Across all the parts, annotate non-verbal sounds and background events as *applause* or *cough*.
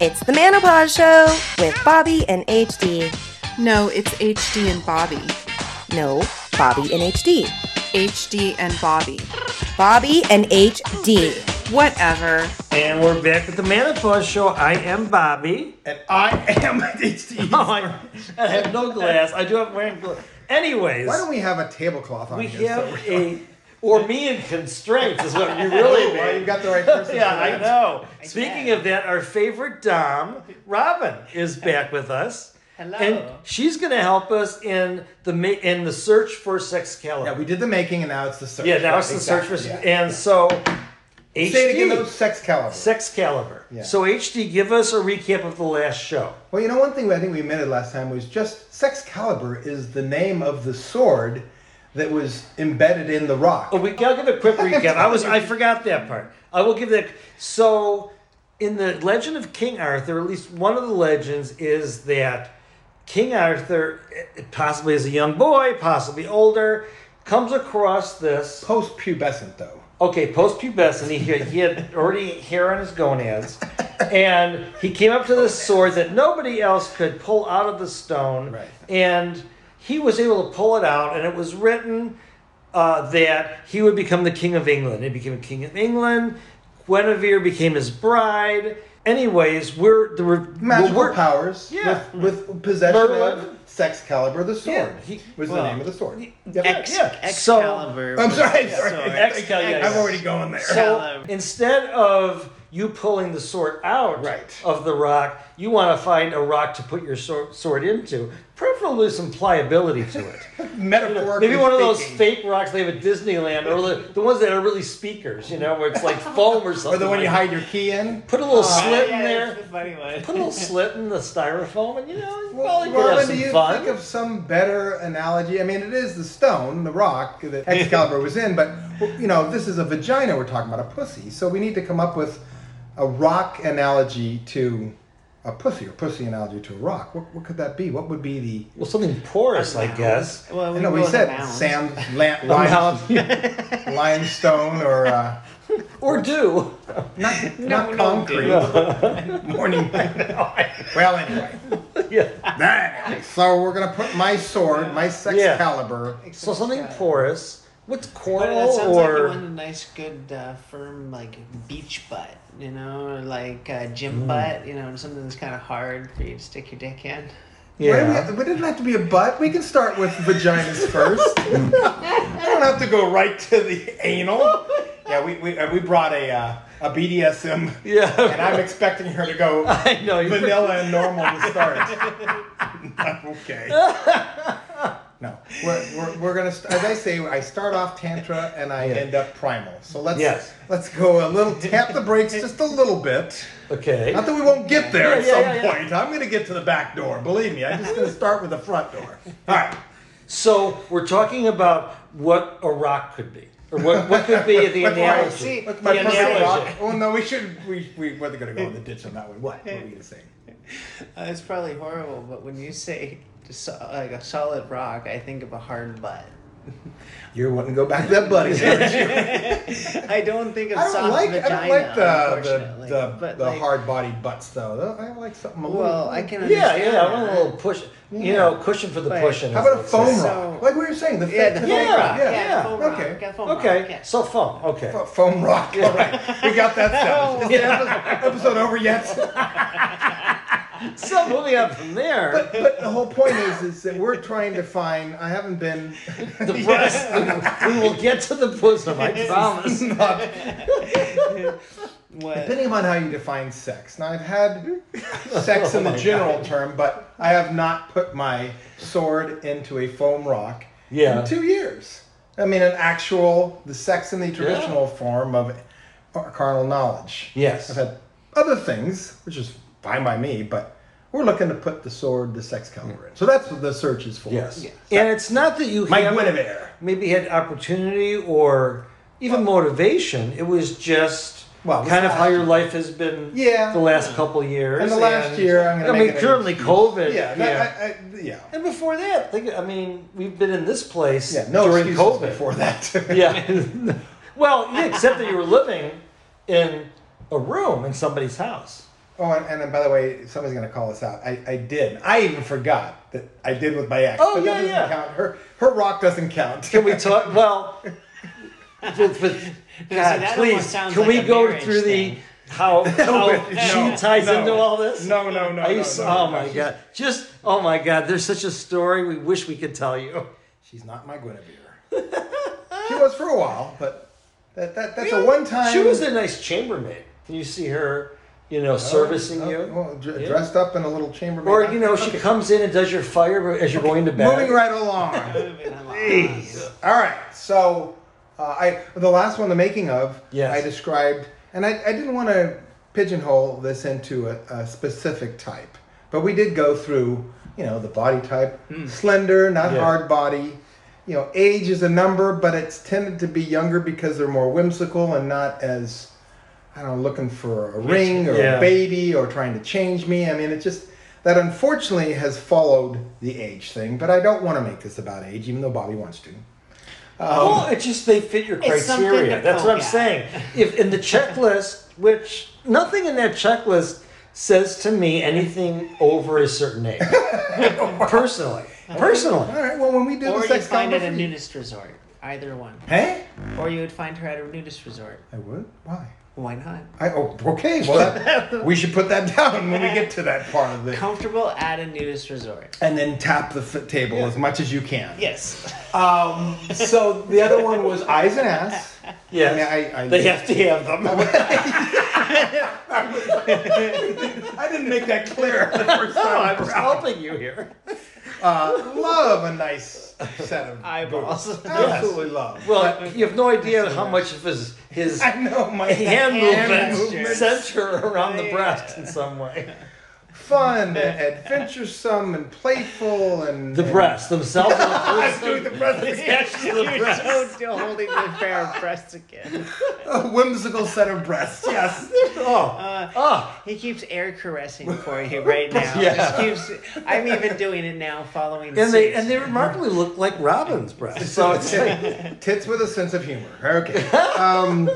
It's the Manopause Show with Bobby and HD. No, it's HD and Bobby. No, Bobby and HD. HD and Bobby. Bobby and HD. Whatever. And we're back with the Manopause Show. I am Bobby. And I am *laughs* HD. Oh, I, I have no glass. I do have wearing glass. Anyways, Why don't we have a tablecloth on we here? so have we- a or me in constraints is what you *laughs* oh, really Well, mean. you got the right person. yeah, I that. know. Speaking of that, our favorite Dom, Robin, is back with us. Hello. And she's going to help us in the ma- in the search for Sexcalibur. Yeah, we did the making and now it's the search. Yeah, now Right, it's the search for exactly, and so yeah. Say it again, HD though, sex caliber. Sexcalibur. Yeah. So HD, give us a recap of the last show. Well, you know, one thing I think we admitted last time was just Sexcalibur is the name of the sword that was embedded in the rock. Oh, we I'll give a quick *laughs* recap. I was I forgot that part. I will give that. So, in the legend of King Arthur, at least one of the legends is that King Arthur, eh, possibly as a young boy, possibly older, comes across this. Post-pubescent, though. Okay, post-pubescent, he, he had already hair on his gonads, and he came up to this sword that nobody else could pull out of the stone, Right. and he was able to pull it out, and it was written uh, that he would become the king of England. He became king of England. Guinevere became his bride. Anyways, we're the re- Magical we're, powers Yeah. with, with possession Merlin. of Sexcalibur, the sword, Yeah, he- was well, the name of the sword. Yep. Ex- yeah. So- Excalibur. I'm sorry, I'm sorry. sword. Excal- yeah, I'm already going there. So instead of you pulling the sword out Right. of the rock, you want to find a rock to put your sword, sword into, preferably with some pliability to it. *laughs* Metaphorically Maybe one of those speaking. fake rocks they have at Disneyland, or the, the ones that are really speakers, you know, where it's like foam or something. *laughs* Or the one you hide your key in. Put a little Uh, slit Yeah, in there. it's the funny one. Put a little *laughs* slit in the styrofoam, and you know, you Well, probably Robin, have do some you fun. think of some better analogy? I mean, it is the stone, the rock that Excalibur was in, but you know, this is a vagina we're talking about, a pussy. So we need to come up with a rock analogy to a pussy, or pussy analogy to a rock. What, what could that be? What would be the? well, something porous, I guess. Well, I know we said sand, la- *laughs* mound. lime, *laughs* limestone, or uh, *laughs* Or do. not, No, not no, concrete. Morning. well, anyway. yeah. Anyway, So we're gonna put my sword, my sex Yeah. caliber. So something porous. What's But coral it sounds like you or want a nice, good, uh, firm, like beach butt, you know, or like uh, gym Mm. butt, you know, something that's kind of hard for you to stick your dick in. Why do we, yeah? we didn't have to be a butt. We can start with vaginas first. *laughs* I don't have to go right to the anal. Yeah, we we, uh, we brought a uh, a BDSM, Yeah. and I'm expecting her to go *laughs* I know you. vanilla and normal to start. *laughs* okay. No, we're, we're, we're gonna st- as I say, I start off tantra and I Yeah. end up primal. So let's Yes. let's go a little tap the brakes just a little bit. Okay. Not that we won't get there Yeah, at yeah, some yeah, yeah. point. I'm gonna get to the back door. Believe me, I'm just gonna start with the front door. All right. So we're talking about what a rock could be, or what, what could be the *laughs* What- what- analogy. see, What's my The perfect analogy. rock? Oh no, we should we we we're gonna go in the ditch on that one. What? What are we gonna say? Uh, it's probably horrible, but when you say just so- like a solid rock, I think of a hard butt. *laughs* You're wanting to go back to that buddy, aren't you? *laughs* I don't think of I don't soft like vagina, I don't like the the, the, the like, hard bodied butts though. I like something a little. Well, I can Yeah, understand. yeah. I want a little push. You know, cushion for the But pushing. How about a foam. So- rock? Like we were saying, the Yeah, the foam Yeah, rock. yeah, Yeah, foam okay. Yeah, foam rock. Okay, Yeah. so foam. Okay. Fo- foam rock. All right, we got that *laughs* settled. Is the episode over yet? *laughs* So moving up from there, But, but the whole point is, is that we're trying to find. I haven't been. the *laughs* breast. we will get to the bosom. I promise. Not, What? depending upon how you define sex. Now I've had sex in the oh general term, but I have not put my sword into a foam rock Yeah. in two years. I mean, an actual the sex in the traditional form of uh, carnal knowledge. Yes. I've had other things, which is fine by me, but we're looking to put the sword, the Sexcalibur in. So that's what the search is for. Yes. Yeah. And it's not that you My haven't Guinevere. maybe had opportunity or even motivation. It was just Well, kind of how your life has been Yeah. the last couple years. And the last year, I'm gonna I make mean, it currently excuse. COVID. Yeah, Yeah. no, I, I, yeah. and before that, think, I mean, we've been in this place Yeah, no during excuses COVID. before that. *laughs* Yeah. well, yeah, except that you were living in a room in somebody's house. Oh, and, and then, by the way, somebody's going to call us out. I, I did. I even forgot that I did with my ex. Oh, but yeah, that doesn't yeah. count. Her her rock doesn't count. Can we talk? *laughs* Well, but, but, God, that please, sounds can like we a go marriage through the how *laughs* how No, she ties no. into all this? No, no, no, Are you, no, s- no, oh no. my God! Just oh my God! There's such a story we wish we could tell you. She's not my Guinevere. she was for a while, but that, that that's a one time. She was a nice chambermaid. Can you see her? You know, servicing Oh, you. well, dr- Yeah. dressed up in a little chambermaid. Or you know, she comes in and does your fire as you're going to bed. Moving right along. *laughs* All right, so uh, I the last one, the making of, Yes. I described, and I, I didn't want to pigeonhole this into a, a specific type, but we did go through, you know, the body type, slender, not Yeah. hard body. You know, age is a number, but it's tended to be younger because they're more whimsical and not as, I don't know, looking for a ring or Yeah. a baby or trying to change me. I mean, it just that unfortunately has followed the age thing. But I don't want to make this about age, even though Bobby wants to. Um, well, it's just they fit your criteria. That's what I'm oh, poke at. saying. If in the checklist, which nothing in that checklist says to me anything over a certain age. *laughs* Personally, personally. All right. Well, when we do Or the you sex find it a nudist resort. Either one. Hey, Or you would find her at a nudist resort. I would. Why? Why not? I oh okay. Well, that, *laughs* we should put that down when we get to that part of the Comfortable at a nudist resort. and then tap the f- table as much as you can. Yes. Um. So the other one was eyes and ass. Yes. I mean, I, I, they have to have them. *laughs* I didn't make that clear the first No. I was around. helping you here. Uh, love a nice set of *laughs* Eyeballs. boobs. Absolutely love. Well, you have no idea how much of his his I know my hand hand movement movements. center around the breast in some way. *laughs* fun, and adventuresome, and playful, and The breasts themselves. are the *laughs* I'm doing the breast attached to the *laughs* You're breast. so still holding the pair of breasts again. A whimsical set of breasts. Yes. Oh, Uh, oh, he keeps air caressing for you right now. *laughs* Yeah. Just keeps. I'm even doing it now, following. and they and they remarkably look like Robin's breasts. So it's like, Tits with a sense of humor. Okay. Um,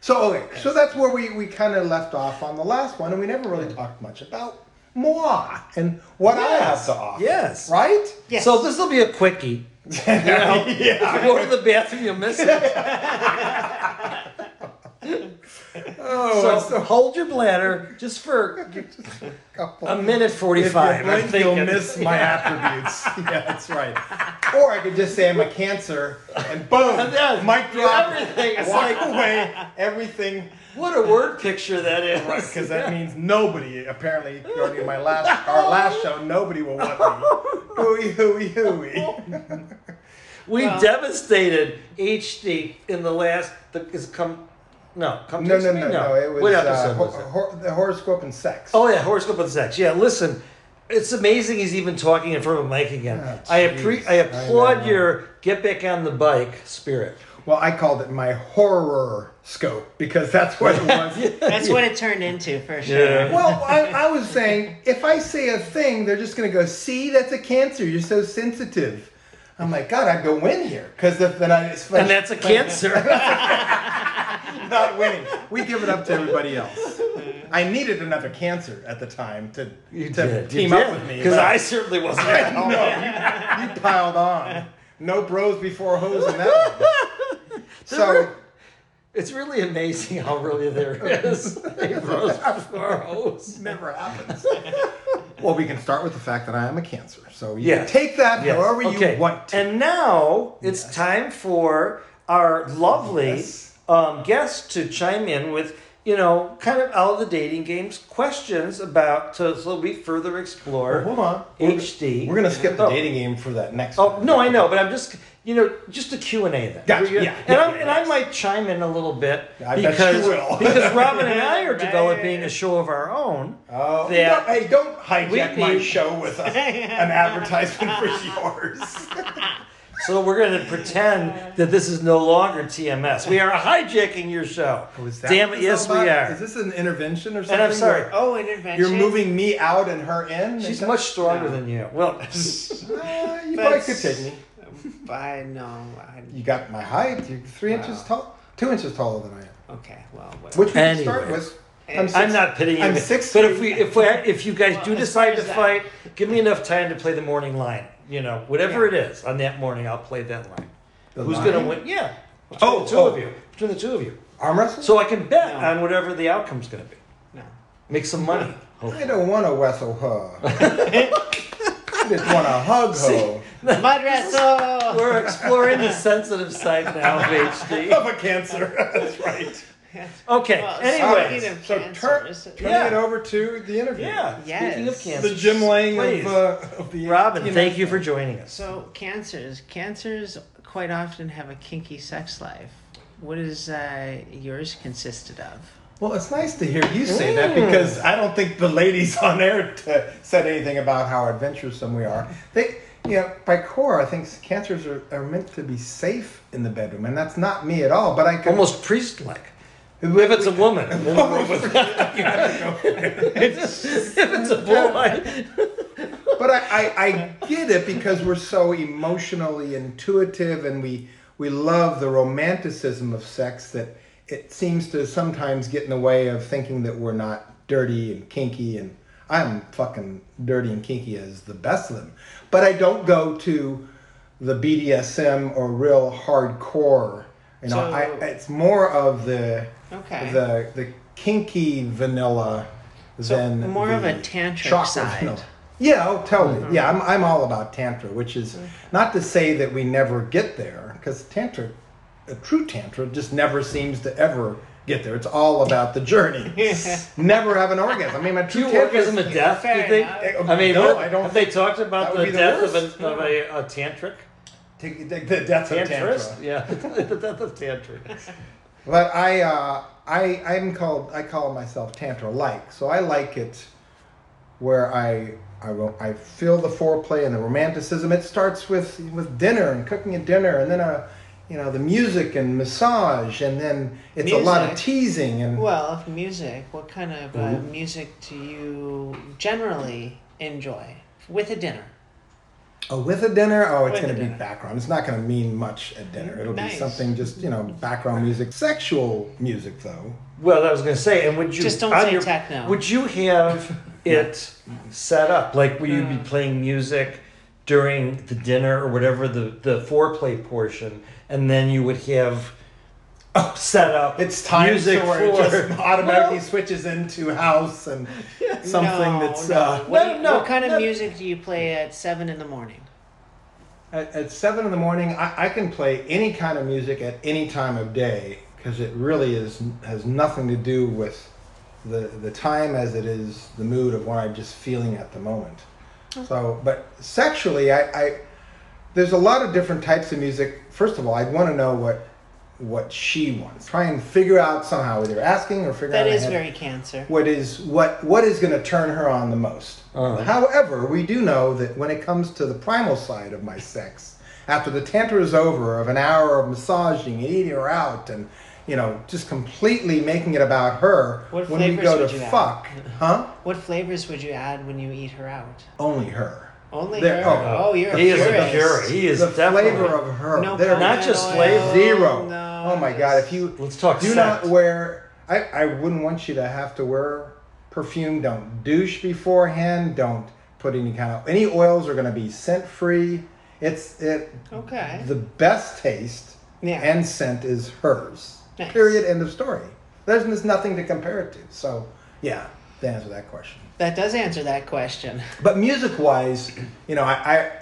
so okay. So that's where we, we kind of left off on the last one, and we never really talked much about moi and what I have to offer. Yes. Right. Yes. so this will be a quickie. You *laughs* know, yeah. you go to the bathroom, you'll miss it. *laughs* Oh, So, it's so hold your bladder just for *laughs* couple. a minute If you forty-five. I'm blink, you'll miss my attributes. yeah, that's right. Or I could just say I'm a cancer, and boom, Yeah, mic drop, everything. It's walk like- away, everything. What a word picture that is. Right, because that means nobody, apparently, according to my last our last show, nobody will want me. *laughs* Hooey, hooey, hooey. We Well- devastated HD in the last. The, is come. No, come No, to no, me? no, no. It was, what uh, episode ho- was it? hor- the horoscope and sex. Oh yeah, horoscope and sex. Yeah, listen, it's amazing he's even talking in front of a mic again. Oh, I appre- jeez. I applaud I know. your get back on the bike spirit. Well, I called it my horror scope because that's what it was. *laughs* That's what it turned into for sure. Yeah. Well, I, I was saying, if I say a thing, they're just going to go, see, that's a cancer. You're so sensitive. I'm like, God, I'd go win here. Because if then I. It's And that's a cancer. *laughs* not winning. We give it up to everybody else. I needed another cancer at the time to, to team up with me. Because I certainly wasn't. *laughs* no, you, you piled on. No bros before hoes in that one. So, It's really amazing how really there is *laughs* a rose before a never happens. *laughs* well, we can start with the fact that I am a cancer. So you Yes. take that Yes. however Okay. you want to. And now it's time for our lovely Yes. um, guest to chime in with, you know, kind of out of the dating games questions about to so we further explore Well, hold on. HD. We're gonna skip the Oh. dating game for that next. Oh one. no, I know, but I'm just you know just a Q and A then. Gotcha, We're- yeah, and, yeah, I'm, and I might chime in a little bit I bet you because will. *laughs* because Robin and I are *laughs* developing a show of our own. Oh, that don't, hey, don't hijack my show with a, *laughs* an advertisement for yours. So we're going to pretend that this is no longer TMS. We are hijacking your show. Oh, is that Damn it, this yes is we are. Is this an intervention or something? And? I'm sorry. where Oh, intervention. You're moving me out and her in. She's much stronger No. than you. Well, Uh, you But- probably could take me. I know. I, You got my height. You're three Wow. inches tall, two inches taller than I am. okay. Well. Whatever. Which we can start with. Eh, I'm, six, I'm not pitying I'm you. six. But if we, if we, if you guys Well, do decide to that- fight, give me enough time to play the morning line. You know, whatever Yeah. it is on that morning, I'll play that line. The Who's line? gonna win? Yeah. Between Oh, the two oh. of you. Between the two of you. arm wrestle. So I can bet No. on whatever the outcome's gonna be. No. Make some money. I don't want to wrestle her. *laughs* I just want to hug her. Mud wrestle. We're exploring the sensitive side now of HD. *laughs* Of a cancer. *laughs* That's right. Okay. Well, anyway. speaking of So turn, cancers, turning Yeah. it over to the interview. Yeah. Speaking of Yes. cancer. The Jim Lang please. of, uh, of the Robin, know. thank you for joining us. So cancers, cancers quite often have a kinky sex life. What is uh, yours consisted of? Well, it's nice to hear you say that Mm. because I don't think the ladies *laughs* on air t- said anything about how adventuresome we are. They, you know, by core, I think cancers are, are meant to be safe in the bedroom, and that's not me at all. But I can Almost priest-like. If it's a woman, *laughs* with- *laughs* *laughs* if it's a boy, but I, I, I get it because we're so emotionally intuitive and we we love the romanticism of sex that it seems to sometimes get in the way of thinking that we're not dirty and kinky and I'm fucking dirty and kinky as the best of them. But I don't go to the BDSM or real hardcore. You know, So- I, it's more of the Okay. the the kinky vanilla So than more of a tantric side. vanilla. Yeah, oh, totally. Mm-hmm. Yeah, I'm, I'm all about tantra, which is not to say that we never get there, because tantra, a true tantra, just never seems to ever get there. It's all about the journey. *laughs* never have an orgasm. I mean, my do true orgasm is- of death? Do you think? enough. I mean, no, what- I don't have they talked about the the death of, worst. an, of a, a tantric? Take- take the death of Tantrist? tantra. Yeah, *laughs* the death of tantric. But I, uh, I, I'm called. I call myself tantra like. So I like it where I, I will. I feel the foreplay and the romanticism. It starts with with dinner and cooking a dinner, and then a, you know, the music and massage, and then it's a lot of teasing and. Well, music. What kind of uh, Mhm. music do you generally enjoy with a dinner? Oh, with a dinner? Oh, it's going to be dinner. background. It's not going to mean much at dinner. It'll Nice. be something just, you know, background music. Sexual music, though. Well, I was going to say, and would you Just don't on say your- techno. Would you have *laughs* it set up like will you be Mm. playing music during the dinner or whatever the the foreplay portion, and then you would have set up It's time music so where it for just *laughs* automatically switches into house and something no, that's no. uh, What, No, you- no, what kind of no. music do you play at seven in the morning? at, at seven in the morning. I, I can play any kind of music at any time of day because it really is has nothing to do with the the time as it is the mood of what I'm just feeling at the moment. So, but sexually, I, I there's a lot of different types of music. First of all, I'd want to know what what she wants. Try and figure out somehow, either asking or figure That out is ahead very cancer. what is what what is going to turn her on the most. Uh-huh. However, we do know that when it comes to the primal side of my sex, after the tantra is over, of an hour of massaging and eating her out, and you know, just completely making it about her, What when we go would to you add? fuck, huh? What flavors would you add when you eat her out? Only her. Only There- her. oh, Oh, you're he a is a purist. pure. He is the definitely flavor of her. No They're Not coconut just oil, flavor. zero. No, oh my god! If you Let's talk do scent. not wear, I I wouldn't want you to have to wear perfume. Don't douche beforehand. Don't put any kind of any oils are going to be scent free. It's it. Okay. The best taste Yeah. and scent is hers. Nice. Period. End of story. There's, there's nothing to compare it to. So yeah, to answer that question. That does answer that question. *laughs* But music wise, you know, I,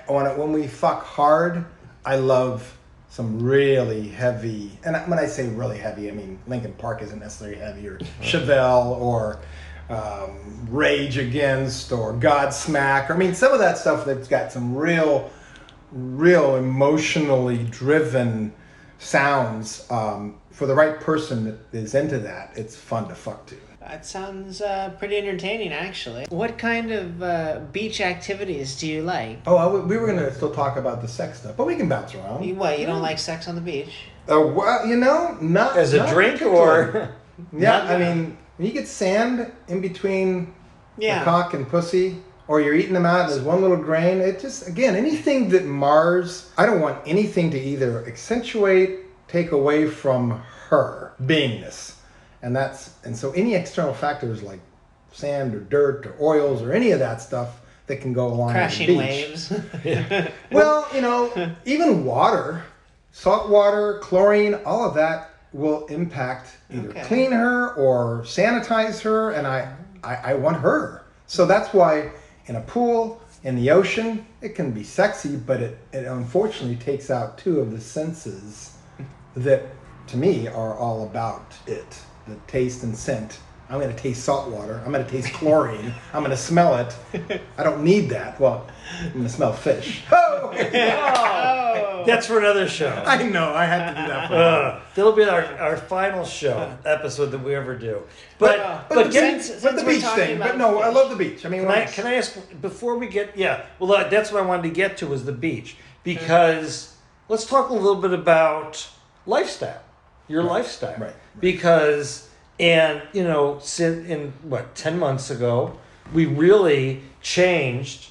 I when, when we fuck hard, I love some really heavy, and when I say really heavy, I mean Linkin Park isn't necessarily heavy, or Chevelle, or um, Rage Against, or Godsmack. Or, I mean, some of that stuff that's got some real, real emotionally driven sounds. Um, for the right person that is into that, it's fun to fuck to. That sounds uh, pretty entertaining, actually. What kind of uh, beach activities do you like? Oh, I w we were gonna still talk about the sex stuff, but we can bounce around. You, what, you don't like sex on the beach? Uh, well, you know, not as a not drink or *laughs* yeah. not- I mean, when you get sand in between Yeah. the cock and pussy, or you're eating them out and there's one little grain, it just again anything that mars. I don't want anything to either accentuate, take away from her beingness, and that's and so any external factors like sand or dirt or oils or any of that stuff that can go along Crashing with the beach. waves. *laughs* Well, you know, even water, salt water, chlorine, all of that will impact either Okay. clean her or sanitize her, and I, I, I want her. So that's why in a pool, in the ocean, it can be sexy, but it, it unfortunately takes out two of the senses that to me are all about it the taste and scent. I'm going to taste salt water. I'm going to taste chlorine. I'm going to smell it. I don't need that. Well, I'm going to smell fish. *laughs* *laughs* Oh! That's for another show. I know. I had to do that. For Uh, that'll be our, our final show episode that we ever do. But But- but, but, the, get, beach, since but the beach thing. But no, I love the beach. I mean, Can I, can I ask before we get yeah? Well, that- that's what I wanted to get to was the beach because let's talk a little bit about lifestyle, your lifestyle, right. Because and you know, since in what ten months ago, we really changed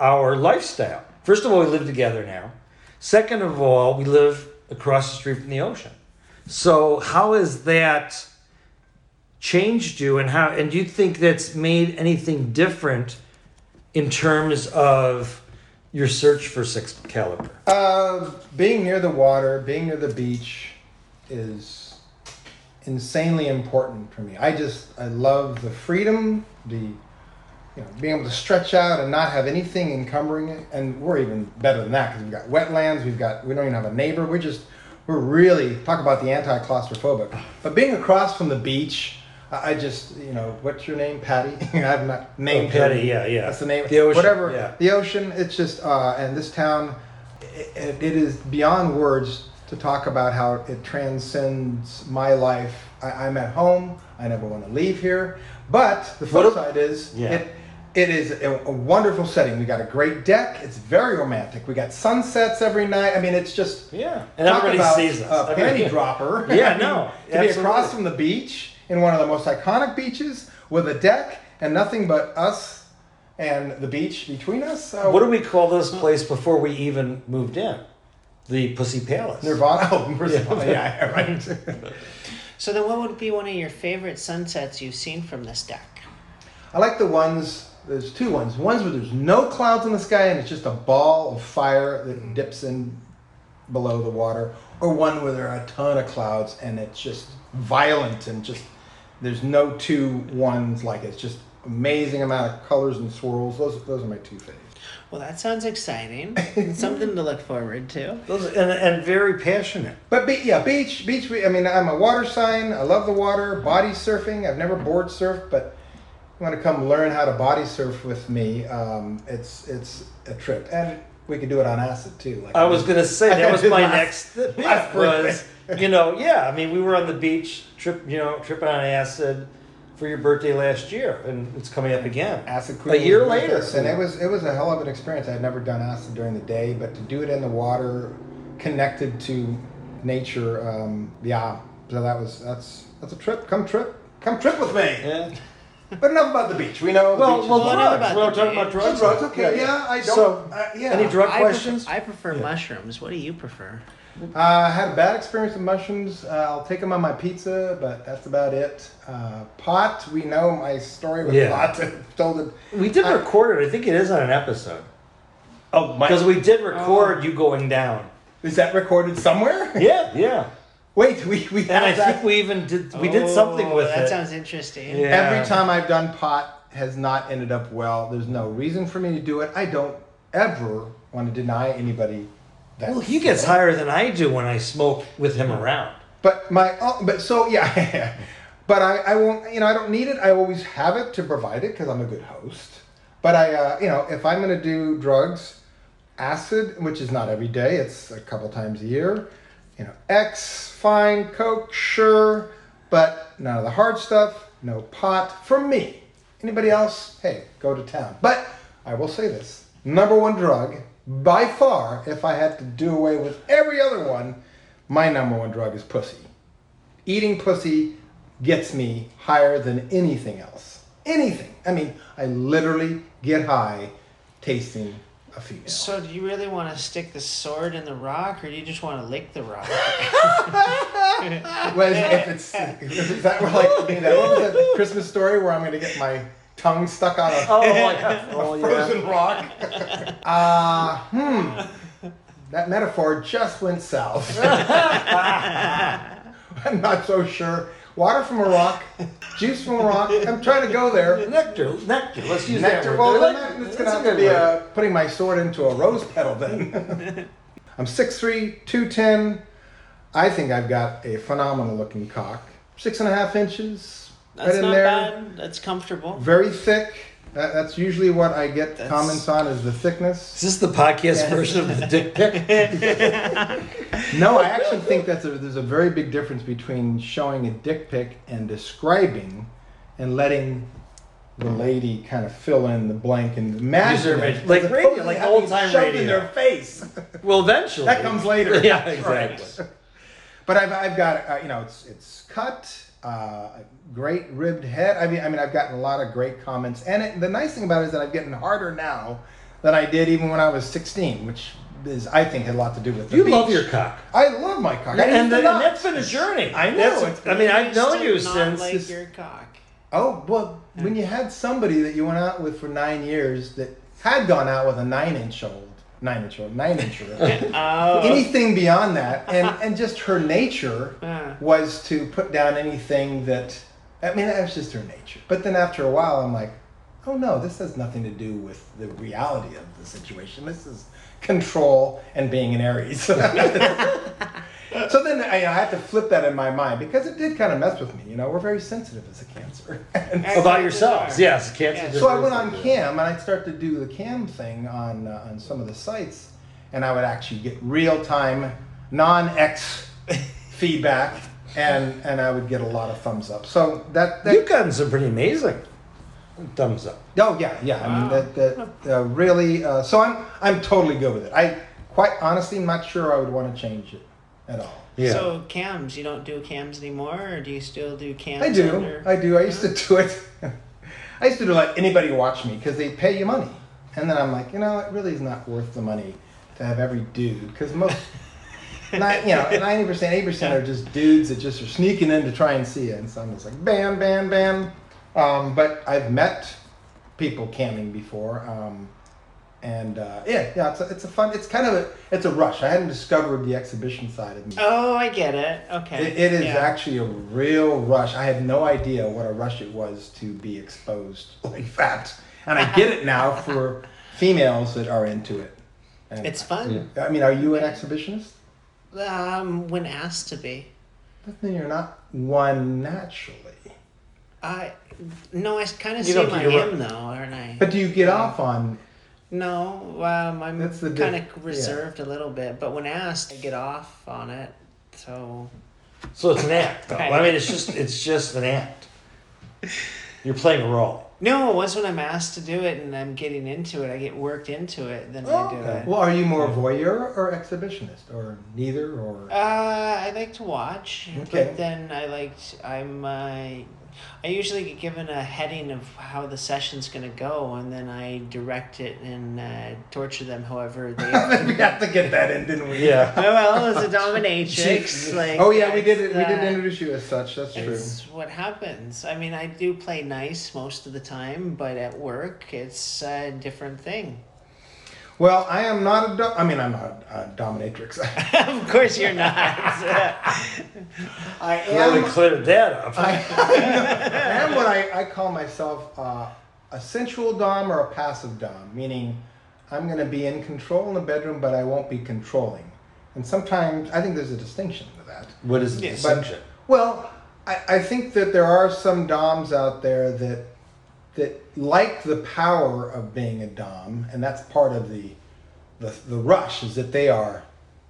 our lifestyle. First of all, we live together now. Second of all, we live across the street from the ocean. So how has that? changed you and how and do you think that's made anything different in terms of your search for six caliber Uh, being near the water, being near the beach, is insanely important for me. I just I love the freedom, the you know being able to stretch out and not have anything encumbering it. And we're even better than that because we've got wetlands. We've got we don't even have a neighbor. We're just we're really talk about the anti-claustrophobic. But being across from the beach. I just, you know, what's your name, Patty? *laughs* I've not named Oh, Patty, her. yeah, yeah. That's the name. The ocean, Whatever. yeah. The ocean. It's just, uh, and this town, it, it is beyond words to talk about how it transcends my life. I, I'm at home. I never want to leave here. But the flip side is, Yeah. it it is a, a wonderful setting. We got a great deck. It's very romantic. We got sunsets every night. I mean, it's just yeah and everybody about sees us a panty dropper. *laughs* Yeah, no, *laughs* to be across from the beach in one of the most iconic beaches with a deck and nothing but us and the beach between us. What do we call this place before we even moved in the pussy palace Nirvana. *laughs* Oh, Nirvana. yeah, right. so then, what would be one of your favorite sunsets you've seen from this deck? I like the ones. There's two ones. Ones where there's no clouds in the sky and it's just a ball of fire that dips in below the water, or one where there are a ton of clouds and it's just violent and just there's no two ones like it. It's just amazing amount of colors and swirls. Those those are my two favorites. Well, that sounds exciting. *laughs* Something to look forward to. Those, and, and very passionate But be, yeah, beach, beach. I mean, I'm a water sign. I love the water. Body surfing. I've never board surfed, but you want to come learn how to body surf with me? Um, it's it's a trip, and we could do it on acid too. Like I was gonna say that was my last- next *laughs* last was you know yeah I mean we were on the beach trip you know tripping on acid for your birthday last year and it's coming up again acid a year later us, and it was it was a hell of an experience. I had never done acid during the day, but to do it in the water, connected to nature, um, yeah. So that was that's that's a trip. Come trip, come trip with me. yeah. But enough about the beach. We know. the Well, beach well, Well, drugs. enough about We're the talking about drugs. drugs. Okay, yeah, I don't. So, uh, yeah. any drug I questions? Prefer, I prefer mushrooms. What do you prefer? Uh, I had a bad experience with mushrooms. Uh, I'll take them on my pizza, but that's about it. Uh, pot, we know my story with Yeah. pot. *laughs* Told it. we did I- record it. I think it is on an episode Oh, my. because we did record you going down. Is that recorded somewhere? *laughs* Yeah, yeah. Wait, we, we And I have that. think we even did we did something Oh, with that it. sounds interesting. Yeah. Every time I've done pot has not ended up well. There's no reason for me to do it. I don't ever want to deny anybody well, he gets higher than I do when I smoke with him around. But my, oh, but so yeah, *laughs* but I, I won't. You know, I don't need it. I always have it to provide it because I'm a good host. But I, uh, you know, if I'm going to do drugs, acid, which is not every day, it's a couple times a year. You know, X, fine, Coke, sure, but none of the hard stuff. No pot for me. Anybody else? Hey, go to town. But I will say this: number one drug by far. If I had to do away with every other one, my number one drug is pussy. Eating pussy gets me higher than anything else. Anything. I mean, I literally get high tasting a female. So, do you really want to stick the sword in the rock, or do you just want to lick the rock? *laughs* Well, if it's is that like I *laughs* mean, that what was that Christmas story where I'm going to get my tongue stuck on a Oh, yeah. Oh, yeah. frozen rock? Uh, hmm. That metaphor just went south. *laughs* I'm not so sure. Water from a rock, juice from a rock. I'm trying to go there. Nectar, nectar. Let's use Nectar. that Well, word. it's going to have to be word. uh, putting my sword into a rose petal then. *laughs* I'm 6'3", 210. I think I've got a phenomenal looking cock. Six and a half inches. That's right in not there. bad. That's comfortable. Very thick. That, that's usually what I get That's- comments on is the thickness. Is this the podcast version of the *laughs* dick pic? *laughs* No, I actually think that's a, there's a very big difference between showing a dick pic and describing and letting the lady kind of fill in the blank and imagine Use it, like as radio, like having old-time shoved radio. in their face. *laughs* well, eventually. that comes later. Yeah, exactly. right. But I've, I've got uh, you know it's it's cut, uh, great ribbed head. I mean I mean I've gotten a lot of great comments, and it, the nice thing about it is that I'm getting harder now than I did even when I was 16, which is I think had a lot to do with the You beach. love your cock. I love my cock. I And, used to and not. that's been a journey. I know, That's- I mean, I've known you not since. like your cock. Oh well, when you had somebody that you went out with for nine years that had gone out with a nine inch nine inch. *laughs* Oh. anything beyond that, and *laughs* and just her nature Uh. was to put down anything that. I mean, that was just her nature. But then after a while, I'm like, oh no, this has nothing to do with the reality of the situation. This is control and being an Aries. *laughs* so then I, I had to flip that in my mind because it did kind of mess with me. You know, we're very sensitive as a Cancer. About yourselves, yes. Cancer. Yeah. so I went on cam and I started to do the cam thing on uh, on some of the sites, and I would actually get real time, non X *laughs* feedback, and and I would get a lot of thumbs up. So that, that You've gotten some pretty amazing thumbs up. oh yeah yeah I mean that that uh, really uh, so I'm I'm totally good with it. I quite honestly am not sure I would want to change it at all. Yeah. So cams, you don't do cams anymore, or do you still do cams? I do. under- I do. I used to do it. *laughs* I used to do let anybody watch me because they pay you money, and then I'm like, you know, it really is not worth the money to have every dude because most, *laughs* not, you know, ninety percent, eighty percent are just dudes that just are sneaking in to try and see you, and so I'm just like, bam, bam, bam. Um, but I've met people camming before. Um, and uh, yeah, yeah, it's a, it's a fun. It's kind of a it's a rush. I hadn't discovered the exhibition side of me. Oh, I get it. Okay. It, it is Yeah. actually a real rush. I had no idea what a rush it was to be exposed *laughs* like that, and I get it now *laughs* for females that are into it. And, It's fun. I mean, are you an exhibitionist? Um, when asked to be. But then you're not one naturally. I no, I kind of You seem don't- I am though, aren't I? But do you get off on? No, um, I'm That's the kind yeah. of reserved a little bit. But when asked, I get off on it. So So it's an act. Though. I mean, it's just it's just an act. You're playing a role. no, once when I'm asked to do it and I'm getting into it, I get worked into it. Then I do it. Well, are you more voyeur or exhibitionist, or neither, or? Uh, I like to watch, Okay. but then I like I'm uh, I usually get given a heading of how the session's gonna go, and then I direct it and uh, torture them however they. *laughs* we have to get that in, didn't we? Yeah. *laughs* well, as a *laughs* dominatrix, like Oh yeah, we did. it. We it's, did uh, introduce you as such. That's true. It's what happens. I mean, I do play nice most of the time, but at work, it's a different thing. Well, I am not a. Do- I mean, I'm not a dominatrix. *laughs* of course, you're not. *laughs* I Well, we am. cleared that up. *laughs* I, I am what I, I call myself uh, a sensual dom or a passive dom, meaning I'm going to be in control in the bedroom, but I won't be controlling. And sometimes I think there's a distinction to that. what is the Yeah. distinction? Well, I, I think that there are some DOMs out there that that like the power of being a DOM, and that's part of the the, the rush is that they are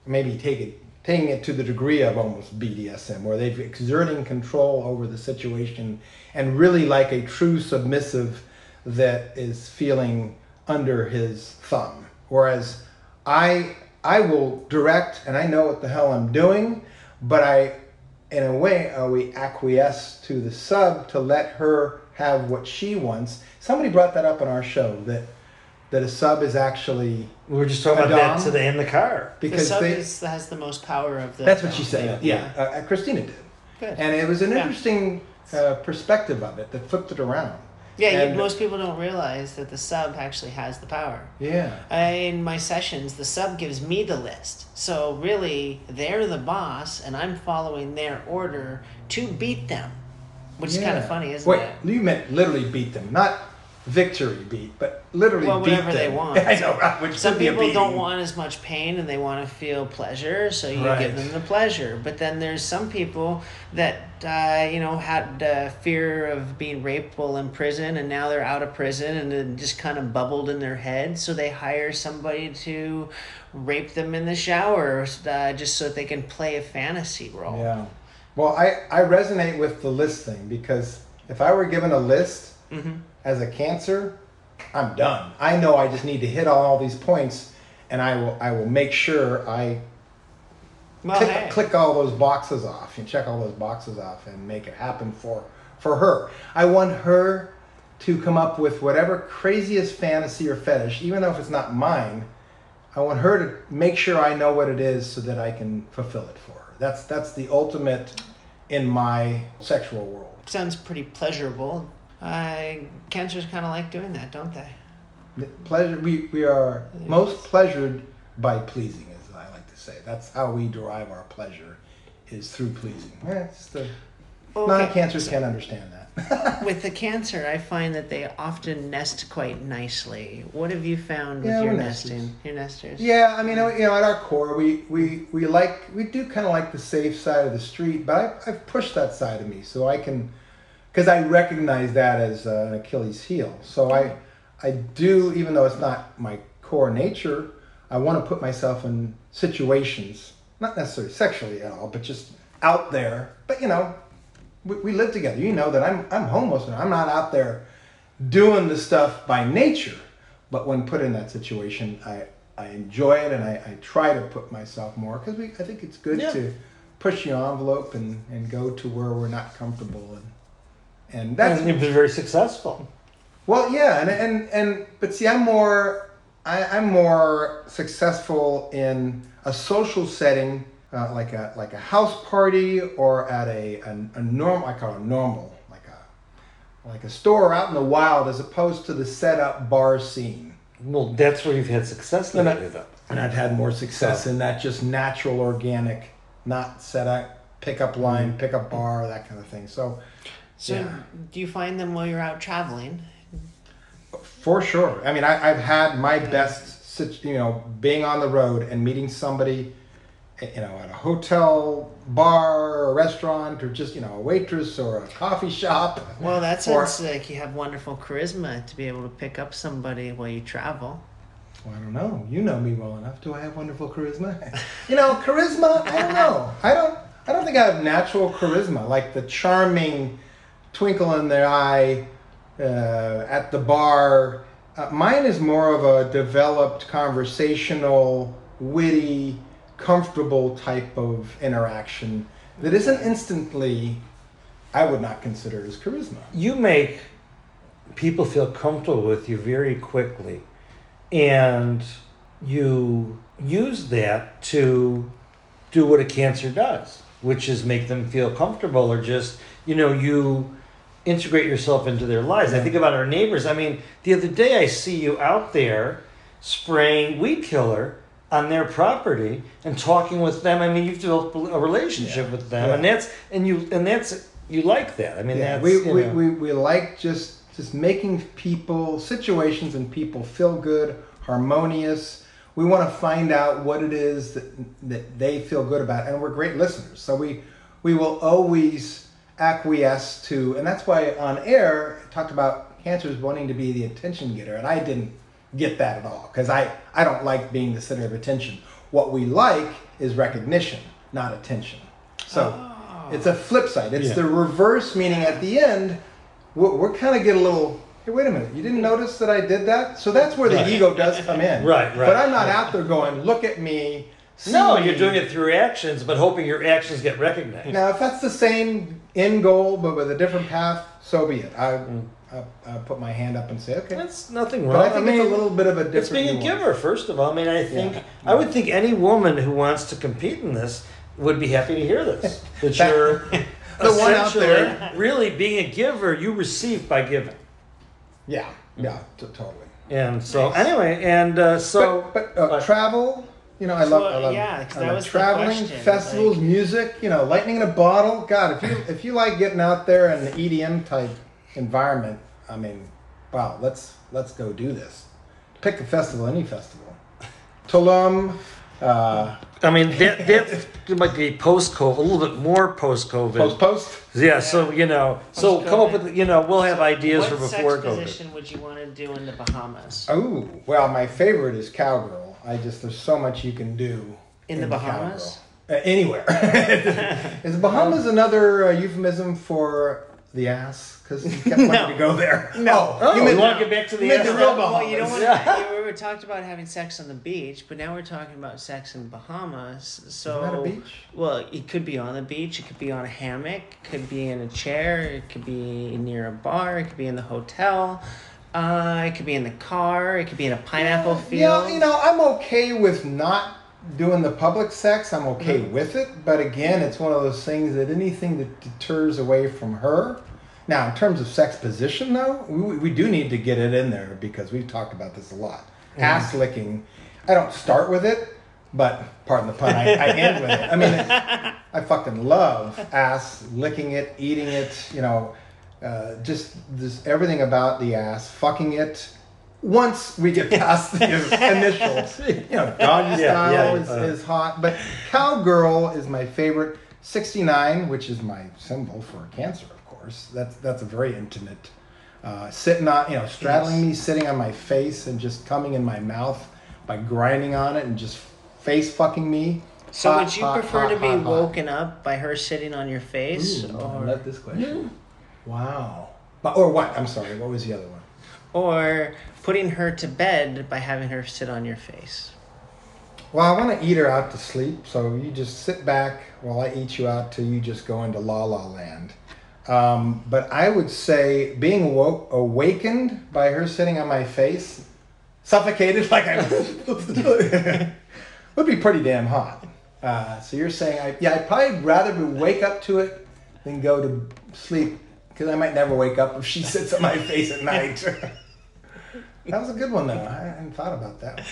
maybe take it, taking it to the degree of almost BDSM, where they've exerting control over the situation and really like a true submissive that is feeling under his thumb. Whereas I I will direct and I know what the hell I'm doing, but I in a way uh, we acquiesce to the sub to let her have what she wants. Somebody brought that up on our show that that a sub is actually We were just talking about that dom? today in the car. because The because sub they. is, has the most power of the. That's what she said. Yeah. Yeah, Uh, Christina did, Good. and it was an Yeah. interesting uh, perspective of it that flipped it around. yeah, you, most people don't realize that the sub actually has the power. Yeah. I, in my sessions, the sub gives me the list. So really, they're the boss, and I'm following their order to beat them, which is kind of funny, isn't Wait, it? you meant literally beat them, not victory beat, but literally Well, beat them. they *laughs* want. I know, right, which Some could be a people don't want as much pain and they want to feel pleasure, so you Right. give them the pleasure. But then there's some people that uh, you know had uh, fear of being raped while in prison, and now they're out of prison and it just kind of bubbled in their head. So they hire somebody to rape them in the shower, uh, just so that they can play a fantasy role. Yeah. Well, I, I resonate with the list thing because if I were given a list Mm-hmm. As a cancer, I'm done. I know I just need to hit all these points, and I will I will make sure I Well, click, hey. click all those boxes off and check all those boxes off and make it happen for for her. I want her to come up with whatever craziest fantasy or fetish, even though if it's not mine. I want her to make sure I know what it is so that I can fulfill it for her. That's that's the ultimate in my sexual world. sounds pretty pleasurable. Uh, cancers kind of like doing that, don't they? The Pleasure. We we are most pleasured by pleasing, as I like to say. That's how we derive our pleasure, is through pleasing. Yeah, it's the Okay. non-cancers can't understand that. *laughs* With the cancer, I find that they often nest quite nicely. What have you found with your nesters. nesting? Your nesters? Yeah, I mean, you know, at our core, we we we like we do kind of like the safe side of the street, but I, I've pushed that side of me so I can, because I recognize that as uh, an Achilles heel. So I I do, even though it's not my core nature, I want to put myself in situations, not necessarily sexually at all, but just out there. But you know, we, we live together. You know that I'm I'm homeless and I'm not out there doing the stuff by nature, but when put in that situation, I I enjoy it and I, I try to put myself more because we I think it's good Yeah. to push the envelope and, and go to where we're not comfortable and and that's and you've been very successful. well, yeah, and and and but see, I'm more I, I'm more successful in a social setting, uh, like a like a house party or at a a, a normal I call it normal, like a like a store out in the wild, as opposed to the set up bar scene. Well, that's where you've had success No, no. lately, though. And I've had more success Oh. in that just natural, organic, not set up pickup line, pickup bar, that kind of thing. So So, Yeah. do you find them while you're out traveling? For sure. I mean, I, I've had my best, sit- you know, being on the road and meeting somebody, you know, at a hotel, bar, or restaurant, or just, you know, a waitress or a coffee shop. Well, that Or- sounds like you have wonderful charisma to be able to pick up somebody while you travel. Well, I don't know. You know me well enough. Do I have wonderful charisma? *laughs* you know, charisma. I don't know. I don't. I don't think I have natural charisma, like the charming twinkle in the eye uh, at the bar. Uh, mine is more of a developed, conversational, witty, comfortable type of interaction that isn't instantly. I would not consider as charisma. You make people feel comfortable with you very quickly, and you use that to do what a cancer does, which is make them feel comfortable or just, you know, you integrate yourself into their lives. I think about our neighbors. I mean, the other day I see you out there spraying weed killer on their property and talking with them. I mean, you've developed a relationship Yeah. with them, Yeah. and that's and you and that's you like that. I mean, Yeah, that's we, we, we, we like just just making people situations and people feel good, harmonious. We want to find out what it is that that they feel good about, and we're great listeners. So we we will always acquiesce to, and that's why on air I talked about cancers wanting to be the attention getter, and I didn't get that at all because I I don't like being the center of attention. What we like is recognition, not attention. So ah. it's a flip side. It's Yeah. the reverse, meaning at the end, we're, we're kind of get a little. Hey, wait a minute! You didn't notice that I did that? So that's where the Right. ego does come in. *laughs* Right, right, But I'm not right. out there going, "Look at me." See No, you're doing it through actions, but hoping your actions get recognized. Now, if that's the same end goal but with a different path, so be it. I, uh, uh, put my hand up and say, okay. That's nothing but wrong. I think mean, it's a little bit of a different. It's being a giver, first of all. I mean, I think Yeah. I would think any woman who wants to compete in this would be happy to hear this. That *laughs* That- you're The *laughs* one out there. really being a giver. You receive by giving, Yeah, yeah, t- totally. and so Nice. anyway, and uh, so but, but uh, but- travel, you know, I love, I Well, love, yeah, 'cause I that love was the traveling, question, festivals, like- music, you know, lightning in a bottle. God, if you if you like getting out there in the EDM type environment, I mean, wow, let's let's go do this. Pick a festival, any festival. Tulum, uh, I mean that that might be post COVID, a little bit more post COVID. post post. yeah, so you know, so come up with you know, we'll have ideas what for before sex COVID. position would you want to do in the Bahamas? Oh, well, my favorite is cowgirl. I just there's so much you can do In the Bahamas? Uh, anywhere. *laughs* is Bahamas another uh, euphemism for the ass? Because you kept wanting to go *laughs* there. *laughs* No, Oh, you, meant- want to get back to the you meant the real Well, you don't Bahamas. want Yeah. to. We were talked about having sex on the beach, but now we're talking about sex in Bahamas. So, Isn't that a beach? well, it could be on the beach. It could be on a hammock. It could be in a chair. It could be near a bar. It could be in the hotel. Uh, it could be in the car. It could be in a pineapple field. Yeah, you know, I'm okay with not doing the public sex. I'm okay Mm-hmm. with it, but again, it's one of those things that anything that deters away from her. Now, in terms of sex position, though, we, we do need to get it in there because we've talked about this a lot. Mm-hmm. Ass licking. I don't start with it, but pardon the pun, I, I *laughs* end with it. I mean, I fucking love ass licking it, eating it. You know, uh, just this everything about the ass, fucking it. Once we get past the *laughs* initial, you know, doggy Yeah, style yeah, is, uh. is hot, but cowgirl is my favorite. Sixty nine, which is my symbol for cancer, of course. That's that's a very intimate. Uh, sitting on, you know, straddling me, sitting on my face, and just coming in my mouth by grinding on it and just face fucking me. So, Hot, would you hot, prefer hot, to be hot, hot. woken up by her sitting on your face, Ooh, or I love this question. Wow. But, or what? I'm sorry. What was the other one? or putting her to bed by having her sit on your face? Well, I want to eat her out to sleep, so you just sit back while I eat you out till you just go into la la land. Um, but I would say being awoke, awakened by her sitting on my face, suffocated *laughs* like I *laughs* would be pretty damn hot. Uh, so you're saying, I, yeah, I'd probably rather be wake up to it than go to sleep because I might never wake up if she *laughs* sits on my face at night. *laughs* that was a good one though. I hadn't thought about that. One.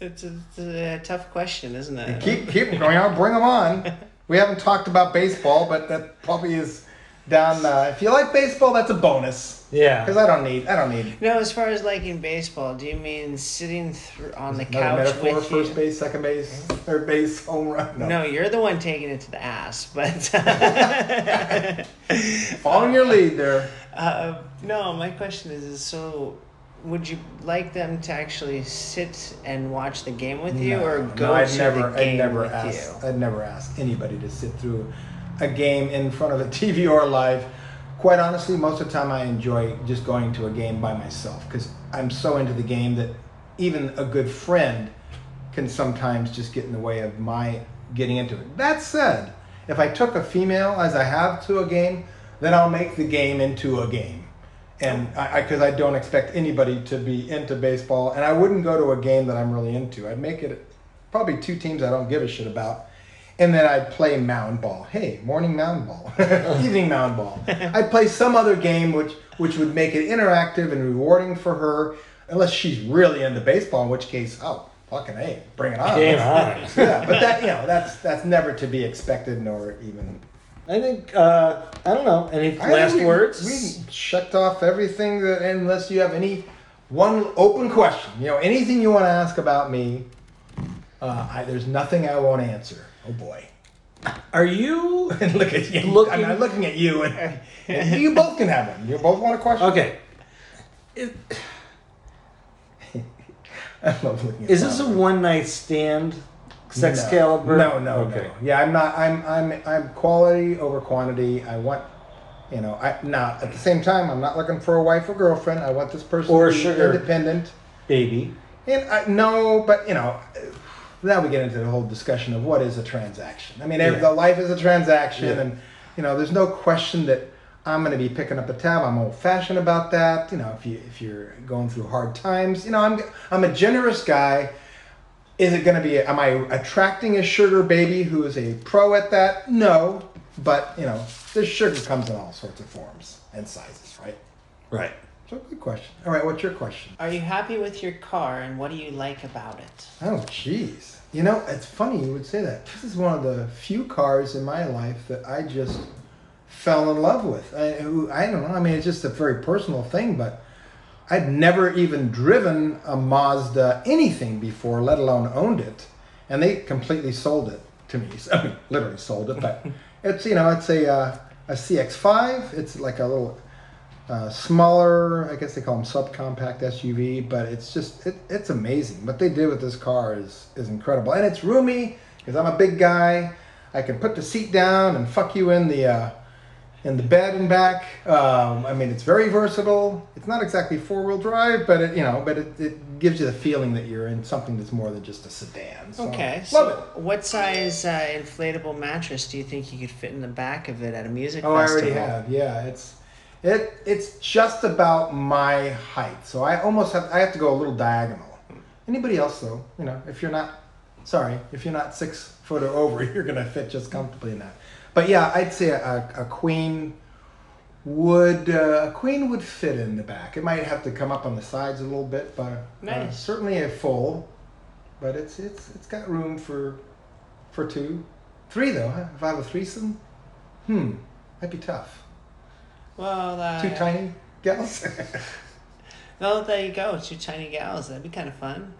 It's a, it's a tough question, isn't it? Keep keep going on. Bring them on. We haven't talked about baseball, but that probably is down. Uh, if you like baseball, that's a bonus. Yeah. Because I don't need. I don't need. No, as far as liking baseball, do you mean sitting thr on the Another couch metaphor: with first you? base, second base, third base, home run. No. you're the one taking it to the ass, but *laughs* following your lead there. *laughs* uh, no. My question is, is so. Would you like them to actually sit and watch the game with you, No, or no, go I'd to never, the game I'd never with ask. you? I'd never ask anybody to sit through a game in front of a *laughs* TV or live. Quite honestly, most of the time I enjoy just going to a game by myself because I'm so into the game that even a good friend can sometimes just get in the way of my getting into it. That said, if I took a female as I have to a game, then I'll make the game into a game. And I, because I, don't expect anybody to be into baseball, and I wouldn't go to a game that I'm really into. I'd make it probably two teams I don't give a shit about, and then I'd play mound ball. Hey, morning mound ball, *laughs* evening mound ball. *laughs* I'd play some other game which which would make it interactive and rewarding for her, unless she's really into baseball, in which case, oh, fucking hey, bring it on. Game on. *laughs* yeah, but that you know that's that's never to be expected nor even. I think uh, I don't know. Any I last we- words? We checked off everything that, unless you have any one open question. You know, anything you want to ask about me. Uh, I, there's nothing I won't answer. Oh boy. Are you And *laughs* look at you. Looking- I'm not looking at you. And, *laughs* you both can have one. You both want a question. okay? It, *laughs* I love looking at is this a Tom. one night stand? Sex no. caliber? No, no, Okay. no. Yeah, I'm not. I'm, I'm, I'm quality over quantity. I want, you know, I now at the same time, I'm not looking for a wife or girlfriend. I want this person Or to be sugar. independent. Baby. And I, no, but you know, now we get into the whole discussion of what is a transaction. I mean, Yeah. the life is a transaction, Yeah. and you know, there's no question that I'm going to be picking up a tab. I'm old fashioned about that. You know, if you if you're going through hard times, you know, I'm I'm a generous guy. Is it going to be? Am I attracting a sugar baby who is a pro at that? No, but you know, this sugar comes in all sorts of forms and sizes, right? Right. So good question. All right, what's your question? Are you happy with your car and what do you like about it? Oh, jeez. You know, it's funny you would say that. This is one of the few cars in my life that I just fell in love with. I, who- I don't know. I mean, it's just a very personal thing, but I'd never even driven a Mazda anything before, let alone owned it. And they completely sold it to me. I mean, literally sold it, but *laughs* it's, you know, it's a, uh, a CX5. It's like a little uh, smaller, I guess they call them subcompact SUV, but it's just it, it's amazing. What they did with this car is is incredible, and it's roomy because I'm a big guy. I can put the seat down and fuck you in the uh, in the bed and back. Um, I mean, it's very versatile. It's not exactly four wheel drive, but it you know, but it, it gives you the feeling that you're in something that's more than just a sedan. So, Okay, love so it. what size uh, inflatable mattress do you think you could fit in the back of it at a music Oh, I festival? already have. Yeah, it's it it's just about my height. So I almost have I have to go a little diagonal. Anybody else though, you know, if you're not sorry, if you're not six foot or over, *laughs* you're gonna fit just comfortably in that. But yeah, I'd say a, a queen would uh, a queen would fit in the back. It might have to come up on the sides a little bit, but uh, Nice. certainly a full. But it's it's it's got room for for two, three though. huh? If I have a threesome, hmm, that'd be tough. Well, uh, Two tiny gals. *laughs* Well, there you go. Two tiny gals. That'd be kind of fun.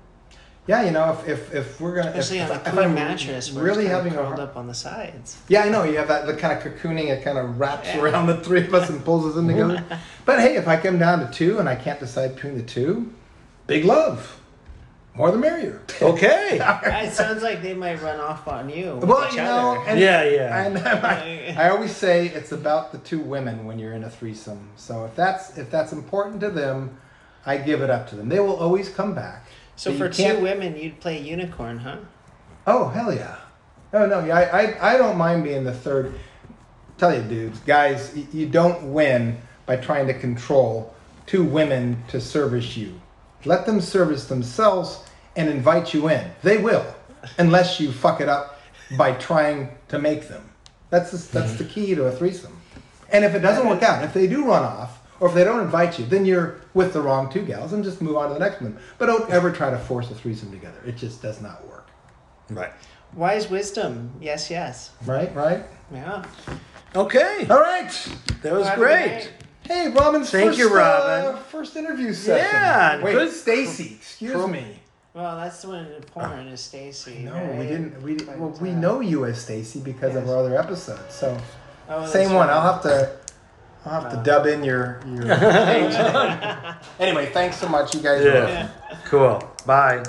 yeah, you know, if if, if we're gonna, Especially if, on a if queen mattress really having a curled hard, up on the sides. yeah, I know you have that the kind of cocooning. It kind of wraps Yeah. around the three of us and pulls us in together. *laughs* but hey, if I come down to two and I can't decide between the two, big love, more the merrier. Okay. *laughs* it sounds like they might run off on you. With Well, each you know, and- Yeah, yeah. And I, *laughs* I always say it's about the two women when you're in a threesome. So if that's if that's important to them, I give it up to them. They will always come back. so But for two women, you'd play unicorn, huh? Oh hell yeah! Oh no, yeah, I, I I don't mind being the third. Tell you, dudes, guys, y- you don't win by trying to control two women to service you. Let them service themselves and invite you in. They will, unless you fuck it up by trying to make them. That's the, that's the key to a threesome. And if it doesn't work out, if they do run off, or if they don't invite you, then you're with the wrong two gals and just move on to the next one. But don't ever try to force a threesome together. It just does not work. Right. Wise wisdom. Yes, yes. Right, right. Yeah. Okay. All right. That was Have a good great. Night. Hey, Robin's Thank first, you, Robin. Uh, first interview session. Yeah, Wait, good- Stacy. Excuse Pro- me. Well, that's the one in porn is Stacy. No, right? we didn't. We But, well, we uh, know you as Stacy because of yes. our other episodes. So oh, that's same one. right. I'll have to. I'll have to dub in your your. page *laughs* name. *laughs* anyway, thanks so much, you guys. are Yeah. Cool. Bye.